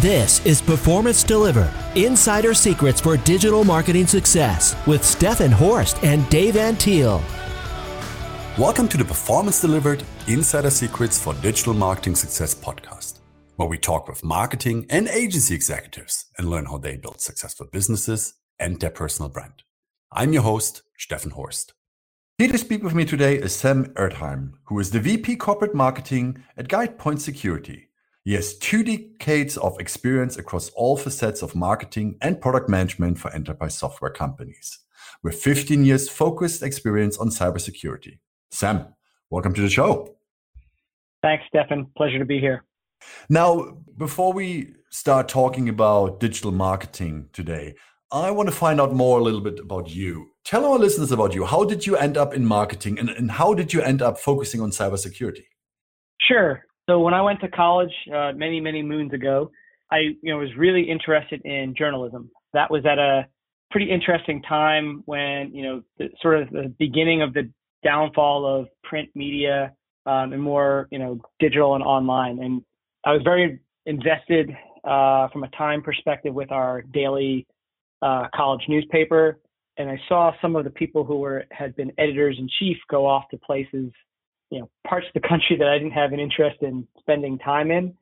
This is Performance Delivered Insider Secrets for Digital Marketing Success with Steffen Horst and Dave Antil. Welcome to the Performance Delivered Insider Secrets for Digital Marketing Success podcast, where we talk with marketing and agency executives and learn how they build successful businesses and their personal brand. I'm your host, Steffen Horst. Here to speak with me today is Sam Erdheim, who is the VP Corporate Marketing at GuidePoint Security he has two decades of experience across all facets of marketing and product management for enterprise software companies, with 15 years focused experience on cybersecurity. Sam, welcome to the show. Thanks, Steffen. Pleasure to be here. Now, before we start talking about digital marketing today, I want to find out more a little bit about you. Tell our listeners about you. How did you end up in marketing and, and how did you end up focusing on cybersecurity? Sure. So when I went to college uh, many, many moons ago, I you know was really interested in journalism. That was at a pretty interesting time when you know the, sort of the beginning of the downfall of print media um, and more you know digital and online. And I was very invested uh, from a time perspective with our daily uh, college newspaper. And I saw some of the people who were had been editors in chief go off to places you know parts of the country that I didn't have an interest in spending time in,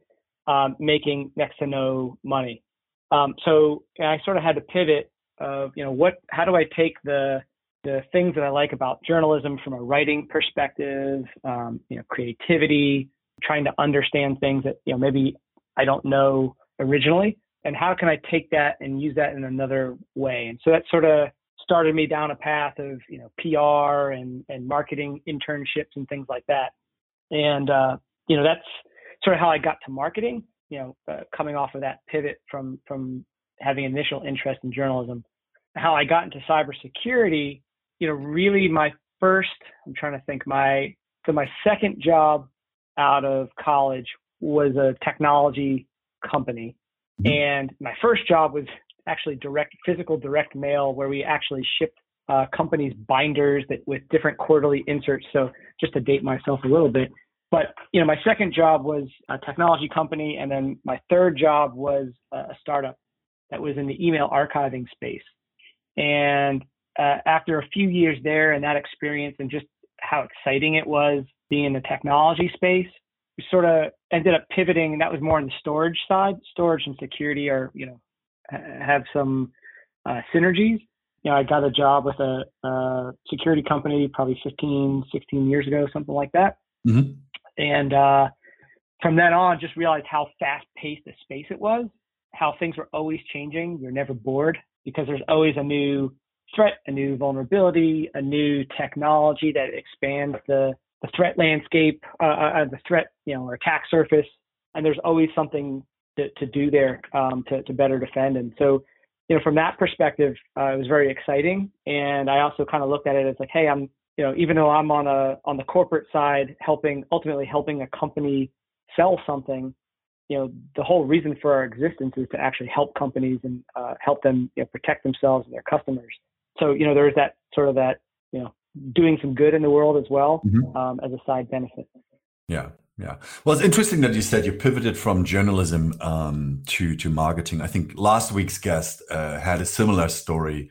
um, making next to no money. Um, so I sort of had to pivot of you know what how do I take the the things that I like about journalism from a writing perspective, um, you know creativity, trying to understand things that you know maybe I don't know originally, and how can I take that and use that in another way? And so that sort of started me down a path of you know PR and and marketing internships and things like that. And uh, you know that's sort of how I got to marketing. You know, uh, coming off of that pivot from from having initial interest in journalism, how I got into cybersecurity. You know, really my first. I'm trying to think. My so my second job out of college was a technology company, mm-hmm. and my first job was actually direct physical direct mail where we actually shipped uh, companies binders that with different quarterly inserts. So just to date myself a little bit, but you know, my second job was a technology company, and then my third job was a startup that was in the email archiving space. And uh, after a few years there and that experience and just how exciting it was being in the technology space, we sort of ended up pivoting. And that was more on the storage side. Storage and security are, you know, have some uh, synergies. You know, I got a job with a, a, security company probably 15, 16 years ago, something like that. Mm-hmm. And uh, from then on, just realized how fast paced the space it was, how things were always changing. You're never bored because there's always a new threat, a new vulnerability, a new technology that expands the, the threat landscape, uh, uh, the threat, you know, or attack surface. And there's always something to, to do there um, to, to better defend. And so, you know, from that perspective, uh, it was very exciting. And I also kind of looked at it as like, hey, I'm, you know, even though I'm on a on the corporate side, helping ultimately helping a company sell something, you know, the whole reason for our existence is to actually help companies and uh, help them you know, protect themselves and their customers. So, you know, there's that sort of that, you know, doing some good in the world as well mm-hmm. um, as a side benefit. Yeah, yeah. Well, it's interesting that you said you pivoted from journalism um, to to marketing. I think last week's guest uh, had a similar story.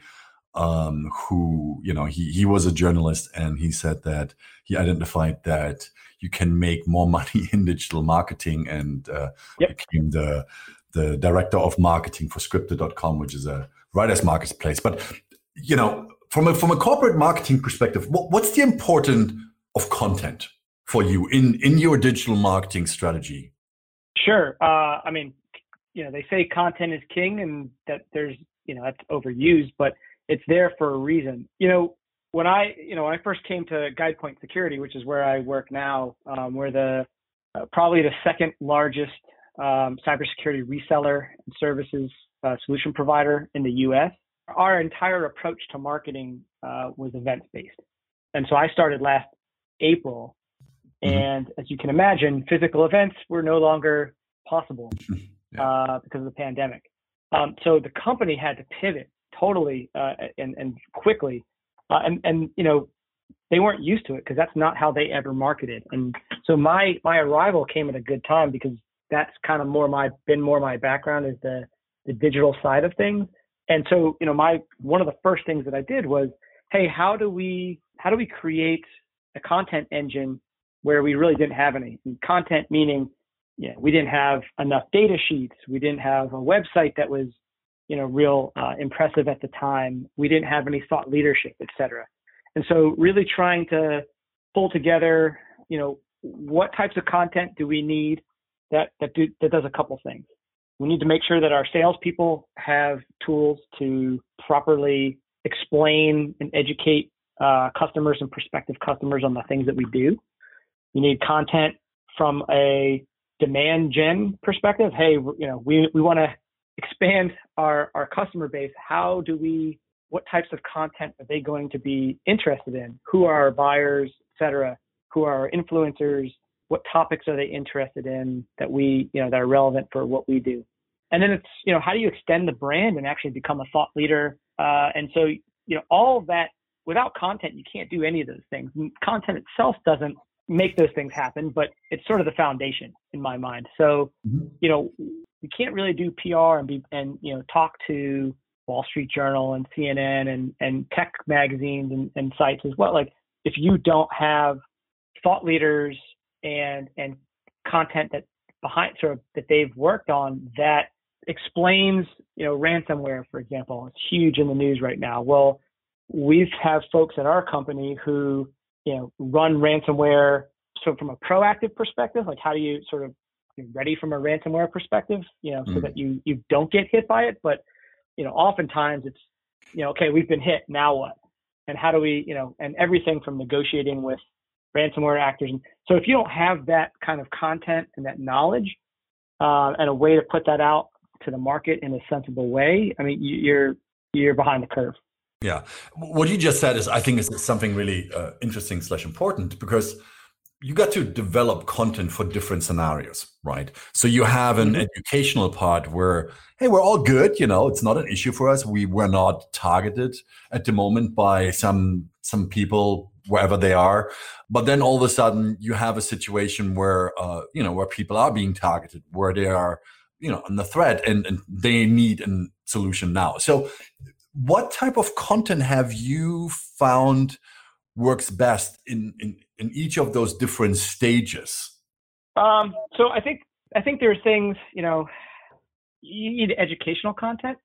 Um, who you know he he was a journalist and he said that he identified that you can make more money in digital marketing and uh, yep. became the the director of marketing for Scripted.com, which is a writers marketplace. But you know, from a from a corporate marketing perspective, what, what's the importance of content? For you in in your digital marketing strategy? Sure. Uh, I mean, you know, they say content is king, and that there's you know that's overused, but it's there for a reason. You know, when I you know when I first came to GuidePoint Security, which is where I work now, um, we're the uh, probably the second largest um, cybersecurity reseller and services uh, solution provider in the U.S. Our entire approach to marketing uh, was events based, and so I started last April. And as you can imagine, physical events were no longer possible yeah. uh, because of the pandemic. Um, so the company had to pivot totally uh, and, and quickly. Uh, and, and, you know, they weren't used to it because that's not how they ever marketed. And so my, my arrival came at a good time because that's kind of more my been more my background is the the digital side of things. And so, you know, my one of the first things that I did was, hey, how do we how do we create a content engine where we really didn't have any and content meaning you know, we didn't have enough data sheets. We didn't have a website that was, you know, real uh, impressive at the time. We didn't have any thought leadership, et cetera. And so really trying to pull together, you know, what types of content do we need that, that, do, that does a couple things. We need to make sure that our salespeople have tools to properly explain and educate uh, customers and prospective customers on the things that we do. You need content from a demand gen perspective. Hey, you know, we, we want to expand our, our customer base. How do we, what types of content are they going to be interested in? Who are our buyers, et cetera? Who are our influencers? What topics are they interested in that we, you know, that are relevant for what we do? And then it's, you know, how do you extend the brand and actually become a thought leader? Uh, and so, you know, all that without content, you can't do any of those things. Content itself doesn't make those things happen, but it's sort of the foundation in my mind. So, mm-hmm. you know, you can't really do PR and be and you know talk to Wall Street Journal and CNN and and tech magazines and, and sites as well. Like if you don't have thought leaders and and content that behind sort of that they've worked on that explains you know ransomware for example it's huge in the news right now well we have folks at our company who you know, run ransomware. So from a proactive perspective, like how do you sort of ready from a ransomware perspective, you know, so mm. that you you don't get hit by it. But you know, oftentimes it's you know, okay, we've been hit. Now what? And how do we, you know, and everything from negotiating with ransomware actors. And so if you don't have that kind of content and that knowledge uh, and a way to put that out to the market in a sensible way, I mean, you're you're behind the curve. Yeah, what you just said is, I think, is something really uh, interesting slash important because you got to develop content for different scenarios, right? So you have an mm-hmm. educational part where, hey, we're all good, you know, it's not an issue for us. We were not targeted at the moment by some some people wherever they are, but then all of a sudden you have a situation where, uh, you know, where people are being targeted, where they are, you know, on the threat and, and they need a solution now. So what type of content have you found works best in, in, in each of those different stages? Um, so I think I think there's things you know you need educational content,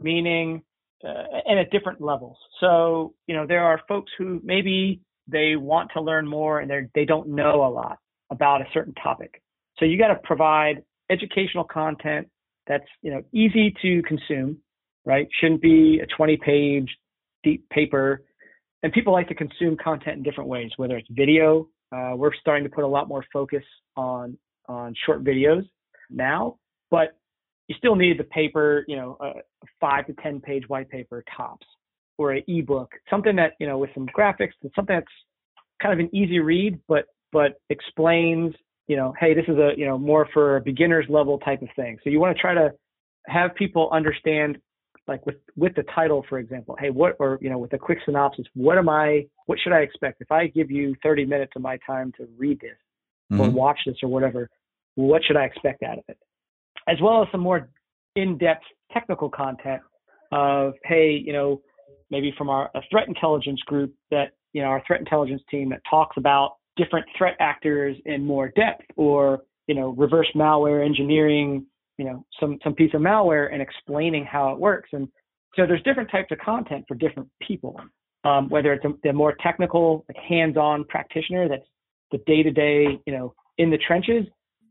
meaning uh, and at different levels. So you know there are folks who maybe they want to learn more and they they don't know a lot about a certain topic. So you got to provide educational content that's you know easy to consume right? Shouldn't be a 20 page deep paper. And people like to consume content in different ways, whether it's video. Uh, we're starting to put a lot more focus on on short videos now, but you still need the paper, you know, a five to 10 page white paper tops or an ebook, something that, you know, with some graphics, something that's kind of an easy read, but, but explains, you know, hey, this is a, you know, more for a beginner's level type of thing. So you want to try to have people understand like with with the title for example hey what or you know with a quick synopsis what am i what should i expect if i give you 30 minutes of my time to read this mm-hmm. or watch this or whatever what should i expect out of it as well as some more in-depth technical content of hey you know maybe from our threat intelligence group that you know our threat intelligence team that talks about different threat actors in more depth or you know reverse malware engineering you know some some piece of malware and explaining how it works. And so there's different types of content for different people um, whether it's a, the more technical like hands-on practitioner that's the day-to-day you know in the trenches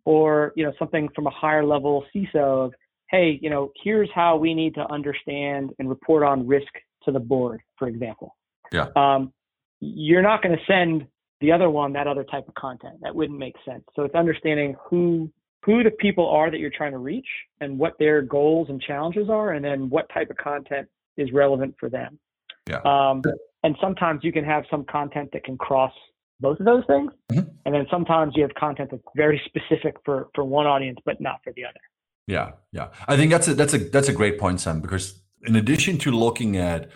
or you know something from a higher level CISO of hey you know here's how we need to understand and report on risk to the board for example. Yeah. Um, you're not going to send the other one that other type of content. That wouldn't make sense. So it's understanding who who the people are that you're trying to reach and what their goals and challenges are, and then what type of content is relevant for them. Yeah. Um, and sometimes you can have some content that can cross both of those things, mm-hmm. and then sometimes you have content that's very specific for for one audience but not for the other. Yeah, yeah. I think that's a that's a that's a great point, Sam, because in addition to looking at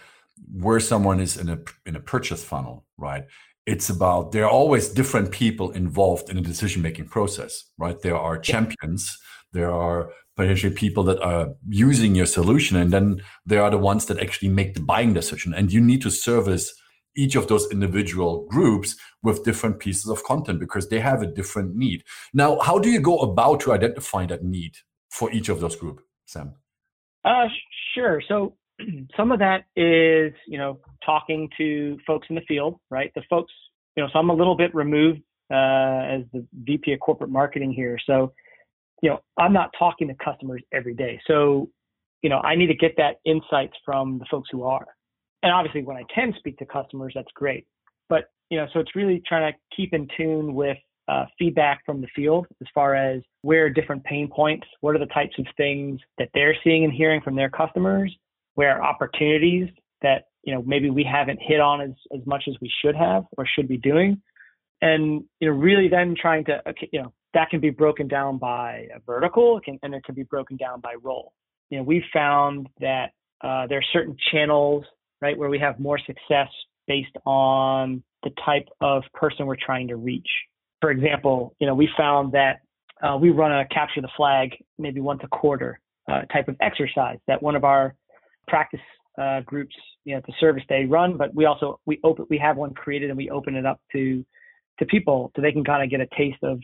where someone is in a in a purchase funnel, right? It's about there are always different people involved in a decision making process, right? There are champions, there are potentially people that are using your solution, and then there are the ones that actually make the buying decision. And you need to service each of those individual groups with different pieces of content because they have a different need. Now, how do you go about to identify that need for each of those groups, Sam? Uh, sure. So some of that is, you know, talking to folks in the field, right? The folks, you know, so I'm a little bit removed uh, as the VP of corporate marketing here. So, you know, I'm not talking to customers every day. So, you know, I need to get that insights from the folks who are. And obviously, when I can speak to customers, that's great. But, you know, so it's really trying to keep in tune with uh, feedback from the field as far as where are different pain points, what are the types of things that they're seeing and hearing from their customers, where are opportunities that you know maybe we haven't hit on as, as much as we should have or should be doing, and you know really then trying to you know that can be broken down by a vertical can, and it can be broken down by role. You know we've found that uh, there are certain channels right where we have more success based on the type of person we're trying to reach for example, you know, we found that uh, we run a capture the flag maybe once a quarter uh, type of exercise that one of our practice uh, groups, you know, the service they run. But we also we open we have one created and we open it up to to people so they can kind of get a taste of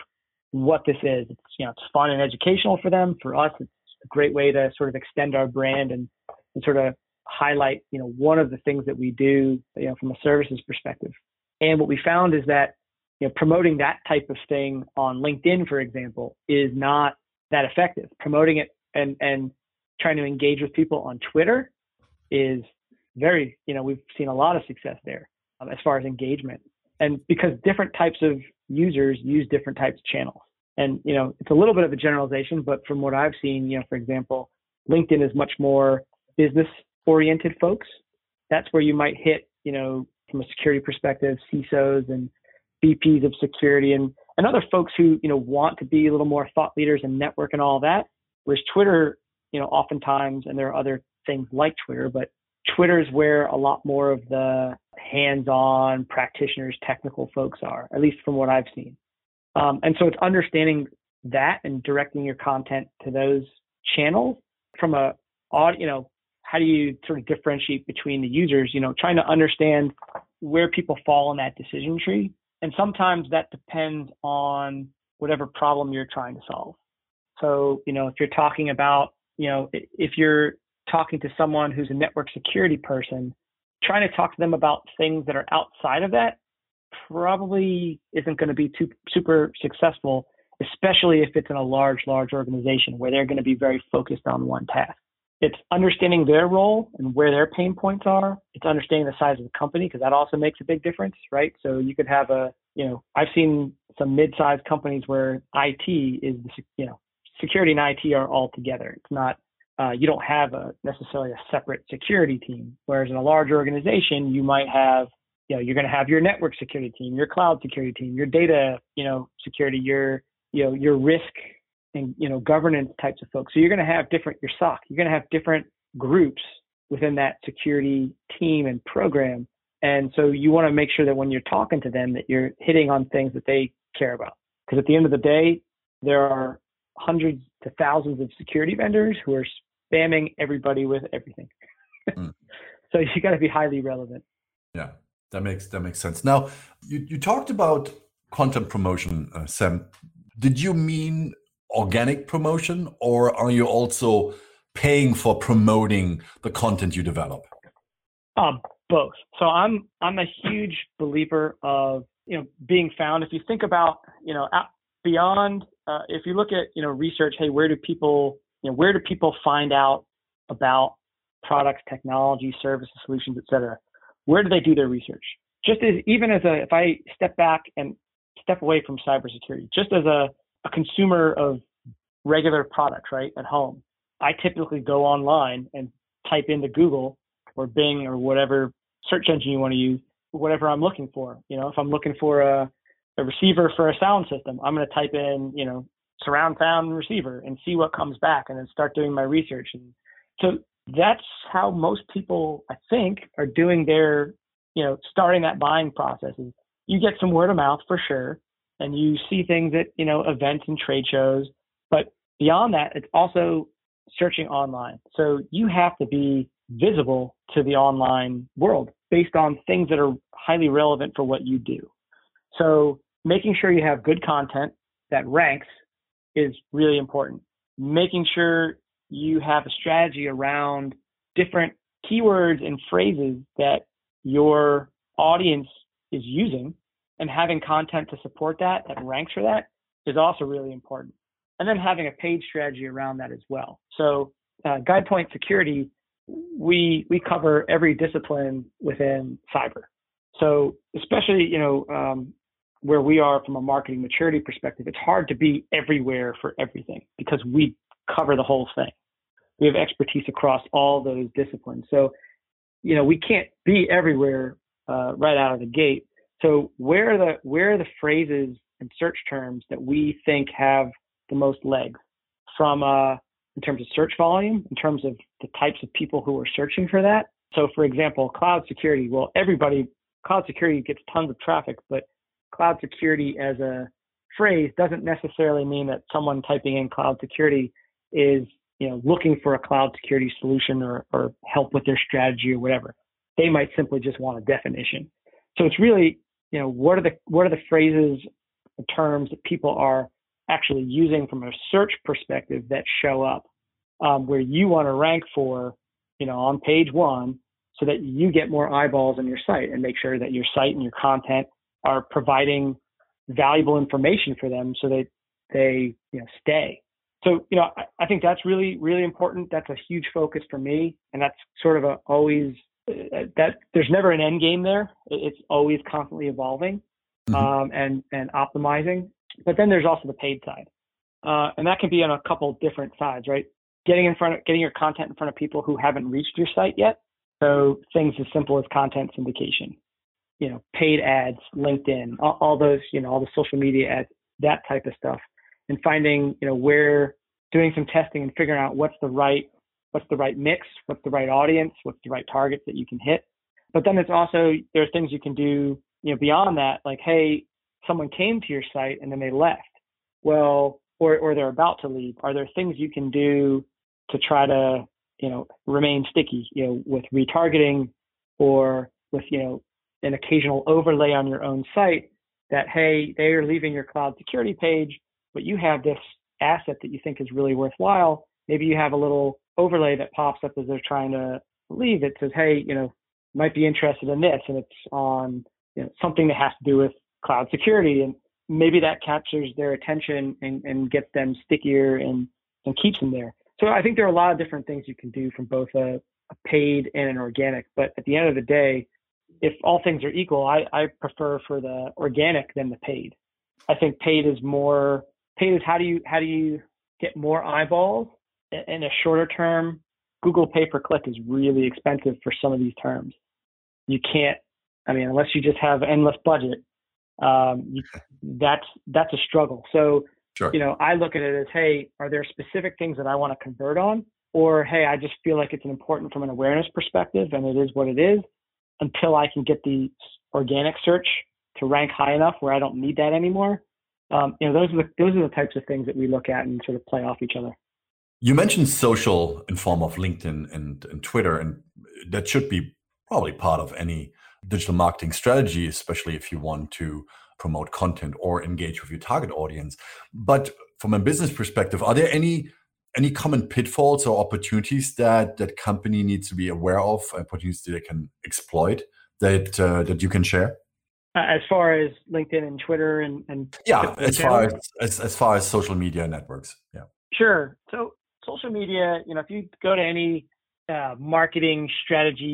what this is. It's you know it's fun and educational for them. For us, it's a great way to sort of extend our brand and, and sort of highlight you know one of the things that we do you know from a services perspective. And what we found is that you know, promoting that type of thing on LinkedIn, for example, is not that effective. Promoting it and and trying to engage with people on Twitter is very, you know, we've seen a lot of success there um, as far as engagement. And because different types of users use different types of channels. And, you know, it's a little bit of a generalization, but from what I've seen, you know, for example, LinkedIn is much more business oriented folks. That's where you might hit, you know, from a security perspective, CISOs and VPs of security and, and other folks who, you know, want to be a little more thought leaders and network and all that. Whereas Twitter, you know, oftentimes, and there are other things like Twitter, but Twitter is where a lot more of the hands-on practitioners, technical folks are, at least from what I've seen. Um, and so it's understanding that and directing your content to those channels from a, you know, how do you sort of differentiate between the users? You know, trying to understand where people fall in that decision tree and sometimes that depends on whatever problem you're trying to solve. So, you know, if you're talking about, you know, if you're talking to someone who's a network security person, trying to talk to them about things that are outside of that probably isn't going to be too super successful, especially if it's in a large, large organization where they're going to be very focused on one task it's understanding their role and where their pain points are. It's understanding the size of the company because that also makes a big difference, right? So you could have a, you know, I've seen some mid-sized companies where IT is, you know, security and IT are all together. It's not, uh, you don't have a necessarily a separate security team. Whereas in a large organization, you might have, you know, you're going to have your network security team, your cloud security team, your data, you know, security, your, you know, your risk and you know governance types of folks. So you're going to have different your SOC. You're going to have different groups within that security team and program. And so you want to make sure that when you're talking to them that you're hitting on things that they care about. Because at the end of the day, there are hundreds to thousands of security vendors who are spamming everybody with everything. Mm. so you got to be highly relevant. Yeah, that makes that makes sense. Now, you you talked about content promotion, uh, Sam. Did you mean organic promotion or are you also paying for promoting the content you develop? Um, both. So I'm I'm a huge believer of you know being found. If you think about you know beyond, uh, if you look at you know research, hey, where do people you know where do people find out about products, technology, services, solutions, etc. Where do they do their research? Just as even as a if I step back and step away from cybersecurity, just as a a consumer of regular products, right, at home, I typically go online and type into Google or Bing or whatever search engine you want to use, whatever I'm looking for. You know, if I'm looking for a, a receiver for a sound system, I'm going to type in, you know, surround sound receiver and see what comes back and then start doing my research. And so that's how most people, I think, are doing their, you know, starting that buying process is you get some word of mouth for sure, and you see things at you know events and trade shows. But beyond that, it's also searching online. So you have to be visible to the online world based on things that are highly relevant for what you do. So making sure you have good content that ranks is really important. Making sure you have a strategy around different keywords and phrases that your audience is using and having content to support that that ranks for that is also really important. And then having a paid strategy around that as well. So uh, GuidePoint Security, we we cover every discipline within cyber. So especially you know um, where we are from a marketing maturity perspective, it's hard to be everywhere for everything because we cover the whole thing. We have expertise across all those disciplines. So, you know, we can't be everywhere uh, right out of the gate. So where are the where are the phrases and search terms that we think have the most legs from uh, in terms of search volume, in terms of the types of people who are searching for that. So, for example, cloud security. Well, everybody cloud security gets tons of traffic, but cloud security as a phrase doesn't necessarily mean that someone typing in cloud security is you know looking for a cloud security solution or, or help with their strategy or whatever. They might simply just want a definition. So it's really you know what are the what are the phrases terms that people are actually using from a search perspective that show up um, where you want to rank for you know on page one so that you get more eyeballs on your site and make sure that your site and your content are providing valuable information for them so that they you know stay. So you know I, I, think that's really really important. That's a huge focus for me and that's sort of a always uh, that there's never an end game there. It's always constantly evolving mm-hmm. um, and and optimizing. But then there's also the paid side uh, and that can be on a couple different sides right? Getting in front of getting your content in front of people who haven't reached your site yet. So things as simple as content syndication you know, paid ads, LinkedIn, all, all, those, you know, all the social media ads, that type of stuff, and finding, you know, where doing some testing and figuring out what's the right, what's the right mix, what's the right audience, what's the right targets that you can hit. But then it's also there's things you can do, you know, beyond that, like, hey, someone came to your site and then they left. Well, or or they're about to leave. Are there things you can do to try to, you know, remain sticky, you know, with retargeting or with, you know, an occasional overlay on your own site that, hey, they are leaving your cloud security page, but you have this asset that you think is really worthwhile. Maybe you have a little overlay that pops up as they're trying to leave that says, hey, you know, might be interested in this, and it's on you know, something that has to do with cloud security, and maybe that captures their attention and, and gets them stickier and, and keeps them there. So I think there are a lot of different things you can do from both a, a paid and an organic, but at the end of the day, if all things are equal, I, I prefer for the organic than the paid. I think paid is more paid is how do you how do you get more eyeballs in a shorter term. Google pay per click is really expensive for some of these terms. You can't, I mean, unless you just have endless budget, um, you, that's that's a struggle. So, sure. you know, I look at it as, hey, are there specific things that I want to convert on, or hey, I just feel like it's important from an awareness perspective, and it is what it is until I can get the organic search to rank high enough where I don't need that anymore. Um, you know, those are the those are the types of things that we look at and sort of play off each other. You mentioned social in form of LinkedIn and, and Twitter, and that should be probably part of any digital marketing strategy, especially if you want to promote content or engage with your target audience. But from a business perspective, are there any any common pitfalls or opportunities that that company needs to be aware of, opportunities that they can exploit that uh, that you can share? Uh, as far as LinkedIn and Twitter and, and yeah, as far as, as as far as social media networks, yeah. Sure. So social media, you know, if you go to any uh, marketing strategy,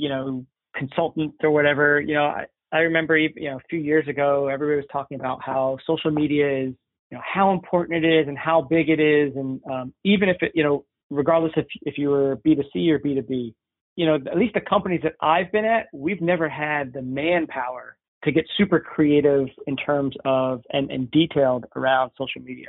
you know, consultant or whatever, you know, I, I remember, you know, a few years ago, everybody was talking about how social media is you know how important it is and how big it is, and um, even if it you know regardless if if you were B2C or B2B, you know at least the companies that I've been at, we've never had the manpower to get super creative in terms of and, and detailed around social media.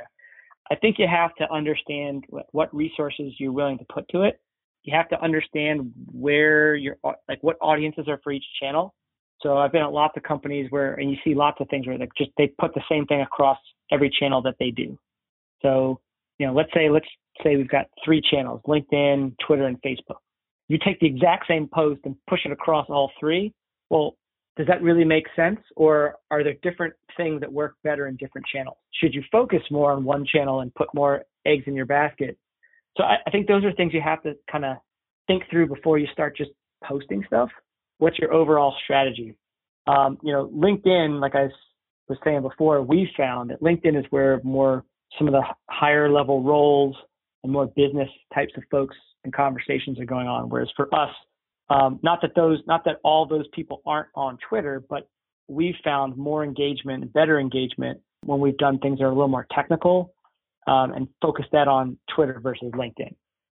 I think you have to understand what, resources you're willing to put to it. You have to understand where your like what audiences are for each channel. So I've been at lots of companies where, and you see lots of things where they just they put the same thing across every channel that they do. So you know, let's say let's say we've got three channels: LinkedIn, Twitter, and Facebook. You take the exact same post and push it across all three. Well, does that really make sense, or are there different things that work better in different channels? Should you focus more on one channel and put more eggs in your basket? So I, I think those are things you have to kind of think through before you start just posting stuff. What's your overall strategy? Um, you know, LinkedIn, like I was saying before, we found that LinkedIn is where more some of the higher level roles and more business types of folks and conversations are going on. Whereas for us, um, not that those, not that all those people aren't on Twitter, but we've found more engagement and better engagement when we've done things that are a little more technical um, and focus that on Twitter versus LinkedIn.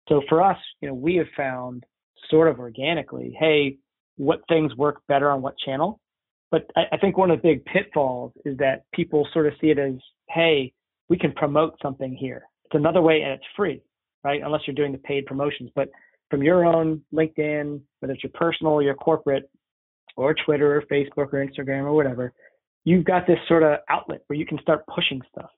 So for us, you know, we have found sort of organically, hey, what things work better on what channel. But I, I think one of the big pitfalls is that people sort of see it as, hey, we can promote something here. It's another way and it's free, right? Unless you're doing the paid promotions. But from your own LinkedIn, whether it's your personal your corporate, or Twitter or Facebook or Instagram or whatever, you've got this sort of outlet where you can start pushing stuff.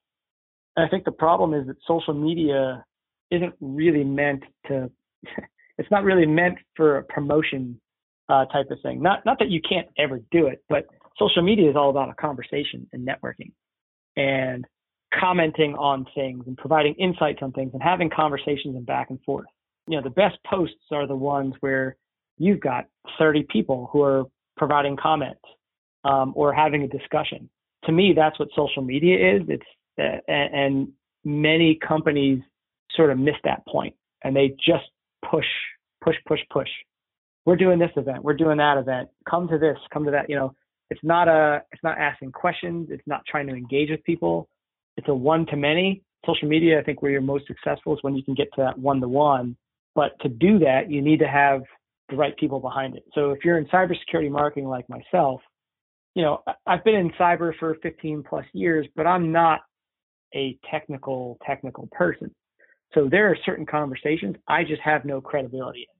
And I think the problem is that social media isn't really meant to, it's not really meant for a promotion uh, type of thing. Not, not that you can't ever do it, but social media is all about a conversation and networking and commenting on things and providing insights on things and having conversations and back and forth. You know, the best posts are the ones where you've got 30 people who are providing comments um, or having a discussion. To me, that's what social media is. It's uh, and many companies sort of miss that point and they just push, push, push, push. We're doing this event. We're doing that event. Come to this. Come to that. You know, it's not a. It's not asking questions. It's not trying to engage with people. It's a one to many. Social media, I think, where you're most successful is when you can get to that one to one. But to do that, you need to have the right people behind it. So if you're in cybersecurity marketing like myself, you know, I've been in cyber for 15 plus years, but I'm not a technical technical person. So there are certain conversations I just have no credibility in.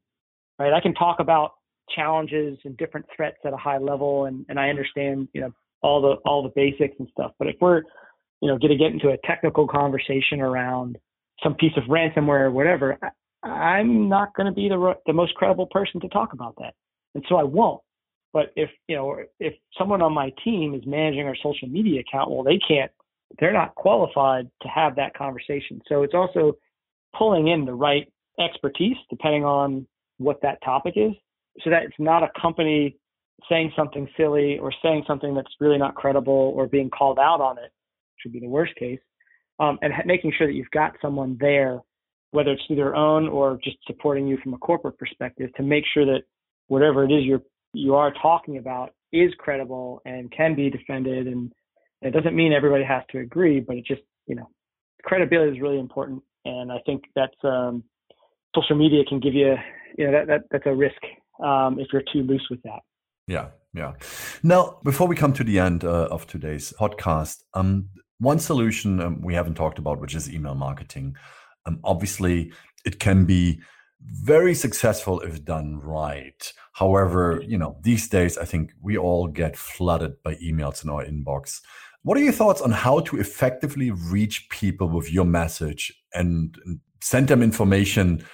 Right? I can talk about challenges and different threats at a high level and, and I understand, you know, all the all the basics and stuff. But if we're, you know, going to get into a technical conversation around some piece of ransomware or whatever, I'm not going to be the the most credible person to talk about that, and so I won't. But if you know, if someone on my team is managing our social media account, well, they can't. They're not qualified to have that conversation. So it's also pulling in the right expertise depending on what that topic is, so that it's not a company saying something silly or saying something that's really not credible or being called out on it, which would be the worst case. Um, and making sure that you've got someone there whether it's through their own or just supporting you from a corporate perspective to make sure that whatever it is you're you are talking about is credible and can be defended and it doesn't mean everybody has to agree but it just you know credibility is really important and i think that's um, social media can give you you know that, that that's a risk um, if you're too loose with that yeah yeah now before we come to the end uh, of today's podcast um, one solution um, we haven't talked about which is email marketing um, obviously, it can be very successful if done right. However, you know, these days I think we all get flooded by emails in our inbox. What are your thoughts on how to effectively reach people with your message and send them information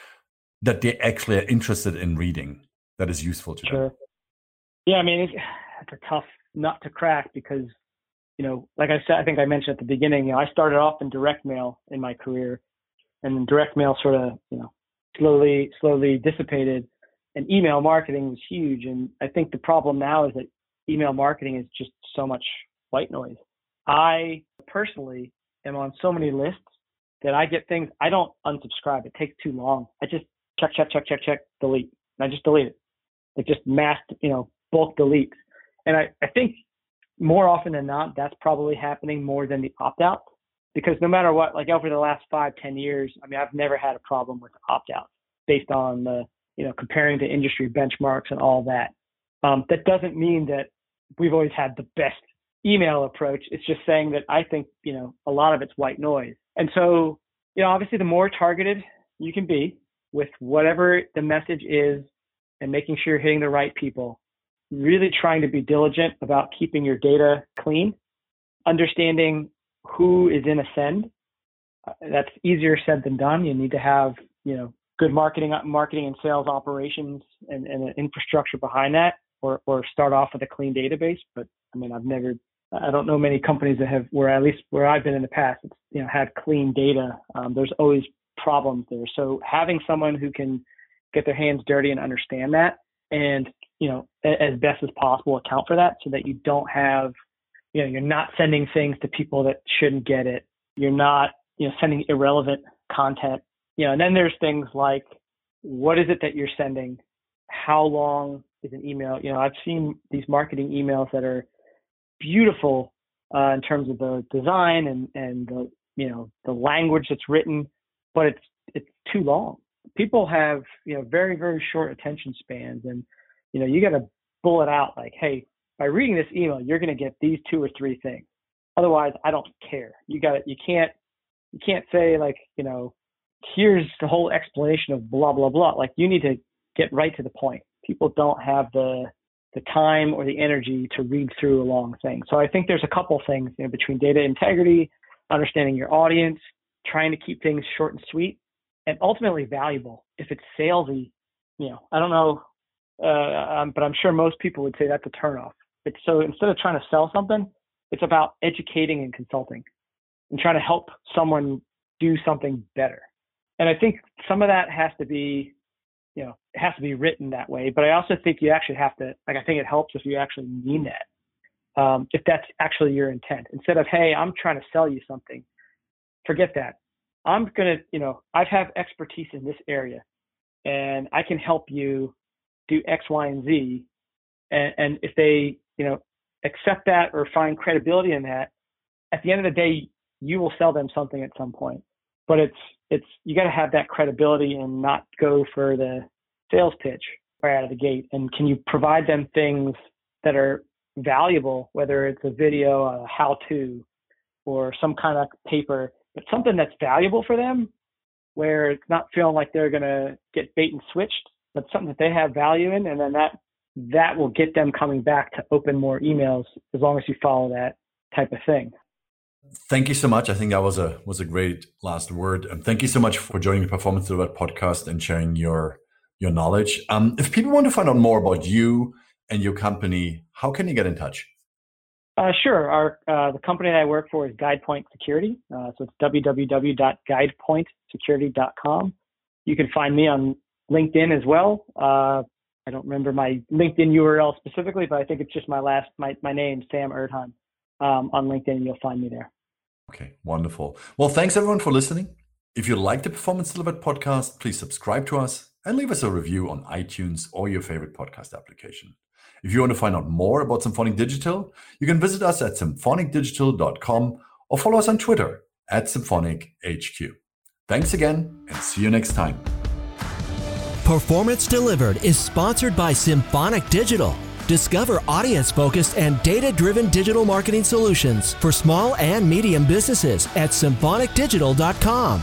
that they actually are interested in reading that is useful to sure. them? Yeah, I mean, it's, it's a tough nut to crack because, you know, like I said, I think I mentioned at the beginning, you know, I started off in direct mail in my career and direct mail sort of you know slowly slowly dissipated and email marketing was huge and i think the problem now is that email marketing is just so much white noise i personally am on so many lists that i get things i don't unsubscribe it takes too long i just check check check check check delete and i just delete it like just mass you know bulk deletes and i i think more often than not that's probably happening more than the opt out because no matter what, like over the last five, ten years, I mean, I've never had a problem with opt out based on the, you know, comparing to industry benchmarks and all that. Um, that doesn't mean that we've always had the best email approach. It's just saying that I think, you know, a lot of it's white noise. And so, you know, obviously the more targeted you can be with whatever the message is and making sure you're hitting the right people, really trying to be diligent about keeping your data clean, understanding who is in a send. Uh, that's easier said than done. You need to have, you know, good marketing, marketing and sales operations and, and an infrastructure behind that, or, or start off with a clean database. But I mean, I've never, I don't know many companies that have, where at least where I've been in the past, it's, you know, had clean data. Um, there's always problems there. So having someone who can get their hands dirty and understand that, and you know, as best as possible, account for that, so that you don't have, you know, you're not sending things to people that shouldn't get it. You're not, you know, sending irrelevant content. You know, and then there's things like, what is it that you're sending? How long is an email? You know, I've seen these marketing emails that are beautiful uh, in terms of the design and and the you know the language that's written, but it's it's too long. People have you know very very short attention spans, and you know you got to bullet out like, hey, by reading this email, you're going to get these two or three things. Otherwise, I don't care. You got you can't you can't say like you know here's the whole explanation of blah blah blah. Like you need to get right to the point. People don't have the the time or the energy to read through a long thing. So I think there's a couple things you know, between data integrity, understanding your audience, trying to keep things short and sweet, and ultimately valuable. If it's salesy, you know, I don't know, uh, um, but I'm sure most people would say that's a turnoff. It's so instead of trying to sell something, it's about educating and consulting and trying to help someone do something better. And I think some of that has to be, you know, it has to be written that way. But I also think you actually have to, like, I think it helps if you actually mean that. Um, if that's actually your intent, instead of, hey, I'm trying to sell you something, forget that. I'm going to, you know, I have expertise in this area and I can help you do X, Y, and Z. And, and if they, you know, accept that or find credibility in that, at the end of the day, you will sell them something at some point. But it's, it's, you got to have that credibility and not go for the sales pitch right out of the gate. And can you provide them things that are valuable, whether it's a video, a how to, or some kind of paper but something that's valuable for them where it's not feeling like they're going to get bait and switched, but something that they have value in. And then that, that will get them coming back to open more emails as long as you follow that type of thing. Thank you so much. I think that was a was a great last word. And thank you so much for joining the Performance Delivered podcast and sharing your your knowledge. Um, if people want to find out more about you and your company, how can you get in touch? Uh, sure. Our uh, the company that I work for is GuidePoint Security. Uh, so it's www.guidepointsecurity.com. You can find me on LinkedIn as well. Uh, I don't remember my LinkedIn URL specifically, but I think it's just my last my my name, Sam Erdheim. Um, on LinkedIn, you'll find me there. Okay, wonderful. Well, thanks everyone for listening. If you like the Performance Delivered podcast, please subscribe to us and leave us a review on iTunes or your favorite podcast application. If you want to find out more about Symphonic Digital, you can visit us at symphonicdigital.com or follow us on Twitter at SymphonicHQ. Thanks again and see you next time. Performance Delivered is sponsored by Symphonic Digital. Discover audience focused and data driven digital marketing solutions for small and medium businesses at symphonicdigital.com.